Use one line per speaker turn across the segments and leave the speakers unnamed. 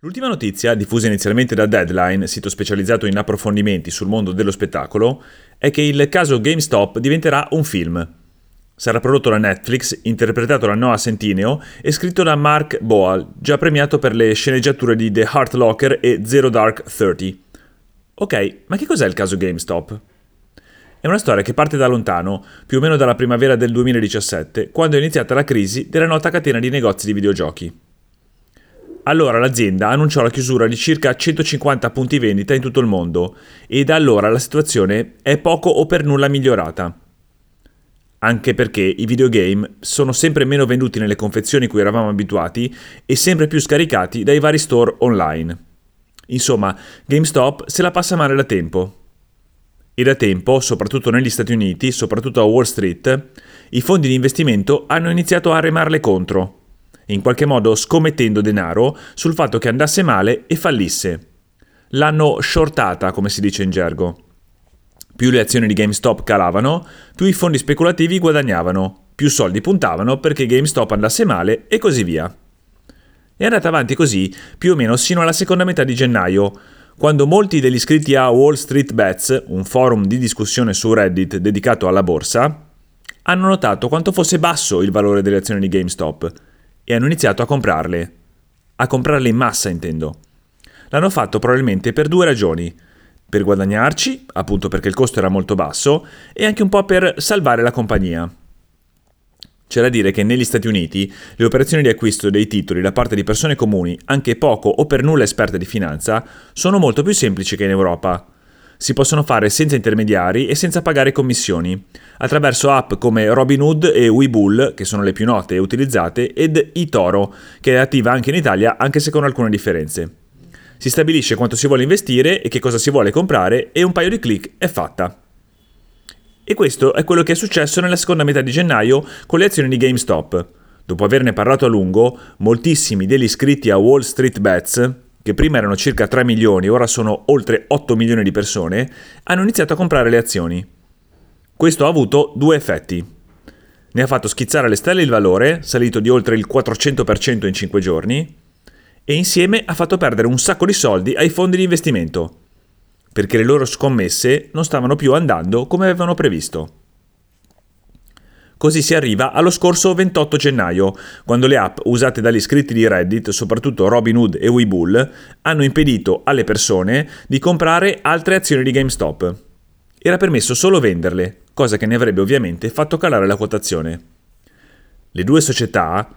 L'ultima notizia, diffusa inizialmente da Deadline, sito specializzato in approfondimenti sul mondo dello spettacolo, è che il caso GameStop diventerà un film. Sarà prodotto da Netflix, interpretato da Noah Centineo e scritto da Mark Boal, già premiato per le sceneggiature di The Heart Locker e Zero Dark Thirty. Ok, ma che cos'è il caso GameStop? È una storia che parte da lontano, più o meno dalla primavera del 2017, quando è iniziata la crisi della nota catena di negozi di videogiochi. Allora l'azienda annunciò la chiusura di circa 150 punti vendita in tutto il mondo e da allora la situazione è poco o per nulla migliorata. Anche perché i videogame sono sempre meno venduti nelle confezioni cui eravamo abituati e sempre più scaricati dai vari store online. Insomma, GameStop se la passa male da tempo. E da tempo, soprattutto negli Stati Uniti, soprattutto a Wall Street, i fondi di investimento hanno iniziato a remarle contro in qualche modo scommettendo denaro sul fatto che andasse male e fallisse. L'hanno shortata, come si dice in gergo. Più le azioni di GameStop calavano, più i fondi speculativi guadagnavano, più soldi puntavano perché GameStop andasse male e così via. È andata avanti così più o meno sino alla seconda metà di gennaio, quando molti degli iscritti a Wall Street Bets, un forum di discussione su Reddit dedicato alla borsa, hanno notato quanto fosse basso il valore delle azioni di GameStop e hanno iniziato a comprarle. A comprarle in massa, intendo. L'hanno fatto probabilmente per due ragioni. Per guadagnarci, appunto perché il costo era molto basso, e anche un po' per salvare la compagnia. C'è da dire che negli Stati Uniti le operazioni di acquisto dei titoli da parte di persone comuni, anche poco o per nulla esperte di finanza, sono molto più semplici che in Europa si possono fare senza intermediari e senza pagare commissioni, attraverso app come Robinhood e Webull, che sono le più note e utilizzate, ed eToro, che è attiva anche in Italia, anche se con alcune differenze. Si stabilisce quanto si vuole investire e che cosa si vuole comprare e un paio di clic è fatta. E questo è quello che è successo nella seconda metà di gennaio con le azioni di GameStop. Dopo averne parlato a lungo, moltissimi degli iscritti a Wall Street Bets, che prima erano circa 3 milioni, ora sono oltre 8 milioni di persone, hanno iniziato a comprare le azioni. Questo ha avuto due effetti. Ne ha fatto schizzare alle stelle il valore, salito di oltre il 400% in 5 giorni, e insieme ha fatto perdere un sacco di soldi ai fondi di investimento, perché le loro scommesse non stavano più andando come avevano previsto. Così si arriva allo scorso 28 gennaio, quando le app usate dagli iscritti di Reddit, soprattutto Robinhood e Webull, hanno impedito alle persone di comprare altre azioni di GameStop. Era permesso solo venderle, cosa che ne avrebbe ovviamente fatto calare la quotazione. Le due società,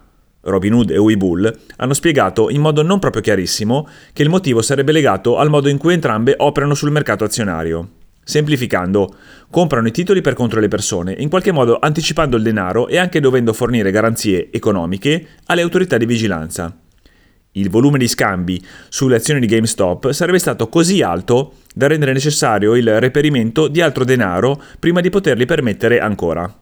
Robinhood e Webull, hanno spiegato in modo non proprio chiarissimo che il motivo sarebbe legato al modo in cui entrambe operano sul mercato azionario. Semplificando, comprano i titoli per conto delle persone, in qualche modo anticipando il denaro e anche dovendo fornire garanzie economiche alle autorità di vigilanza. Il volume di scambi sulle azioni di GameStop sarebbe stato così alto da rendere necessario il reperimento di altro denaro prima di poterli permettere ancora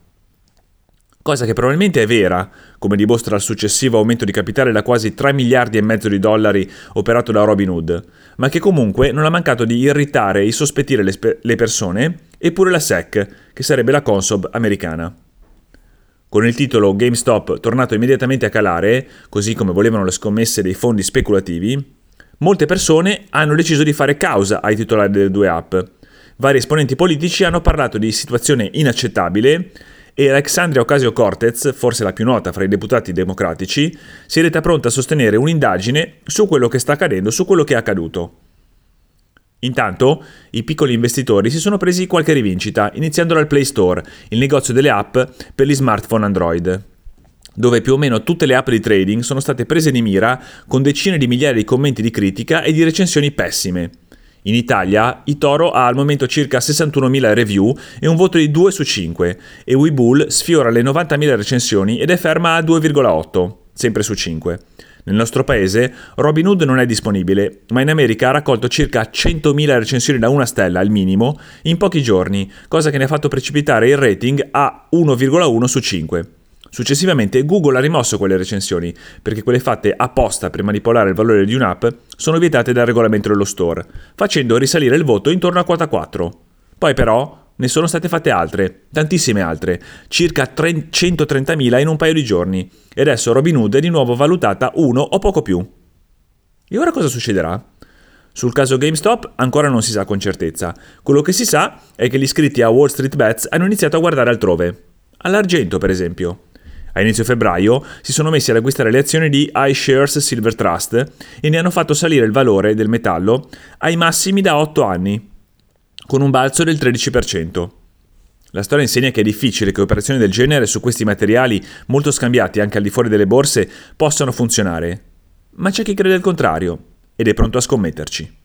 cosa che probabilmente è vera, come dimostra il successivo aumento di capitale da quasi 3 miliardi e mezzo di dollari operato da Robinhood, ma che comunque non ha mancato di irritare e sospettire le, spe- le persone, eppure la SEC, che sarebbe la Consob americana. Con il titolo GameStop tornato immediatamente a calare, così come volevano le scommesse dei fondi speculativi, molte persone hanno deciso di fare causa ai titolari delle due app. Vari esponenti politici hanno parlato di situazione inaccettabile e Alexandria Ocasio-Cortez, forse la più nota fra i deputati democratici, si è detta pronta a sostenere un'indagine su quello che sta accadendo, su quello che è accaduto. Intanto, i piccoli investitori si sono presi qualche rivincita, iniziando dal Play Store, il negozio delle app per gli smartphone Android dove più o meno tutte le app di trading sono state prese di mira con decine di migliaia di commenti di critica e di recensioni pessime. In Italia, Itoro ha al momento circa 61.000 review e un voto di 2 su 5 e Webull sfiora le 90.000 recensioni ed è ferma a 2,8, sempre su 5. Nel nostro paese Robinhood non è disponibile, ma in America ha raccolto circa 100.000 recensioni da una stella al minimo in pochi giorni, cosa che ne ha fatto precipitare il rating a 1,1 su 5. Successivamente Google ha rimosso quelle recensioni, perché quelle fatte apposta per manipolare il valore di un'app sono vietate dal regolamento dello store, facendo risalire il voto intorno a quota 4. Poi però ne sono state fatte altre, tantissime altre, circa 130.000 in un paio di giorni, e adesso Robinhood è di nuovo valutata 1 o poco più. E ora cosa succederà? Sul caso GameStop ancora non si sa con certezza. Quello che si sa è che gli iscritti a Wall Street Bets hanno iniziato a guardare altrove. All'argento, per esempio. A inizio febbraio si sono messi ad acquistare le azioni di iShares Silver Trust e ne hanno fatto salire il valore del metallo ai massimi da 8 anni, con un balzo del 13%. La storia insegna che è difficile che operazioni del genere su questi materiali, molto scambiati anche al di fuori delle borse, possano funzionare. Ma c'è chi crede il contrario ed è pronto a scommetterci.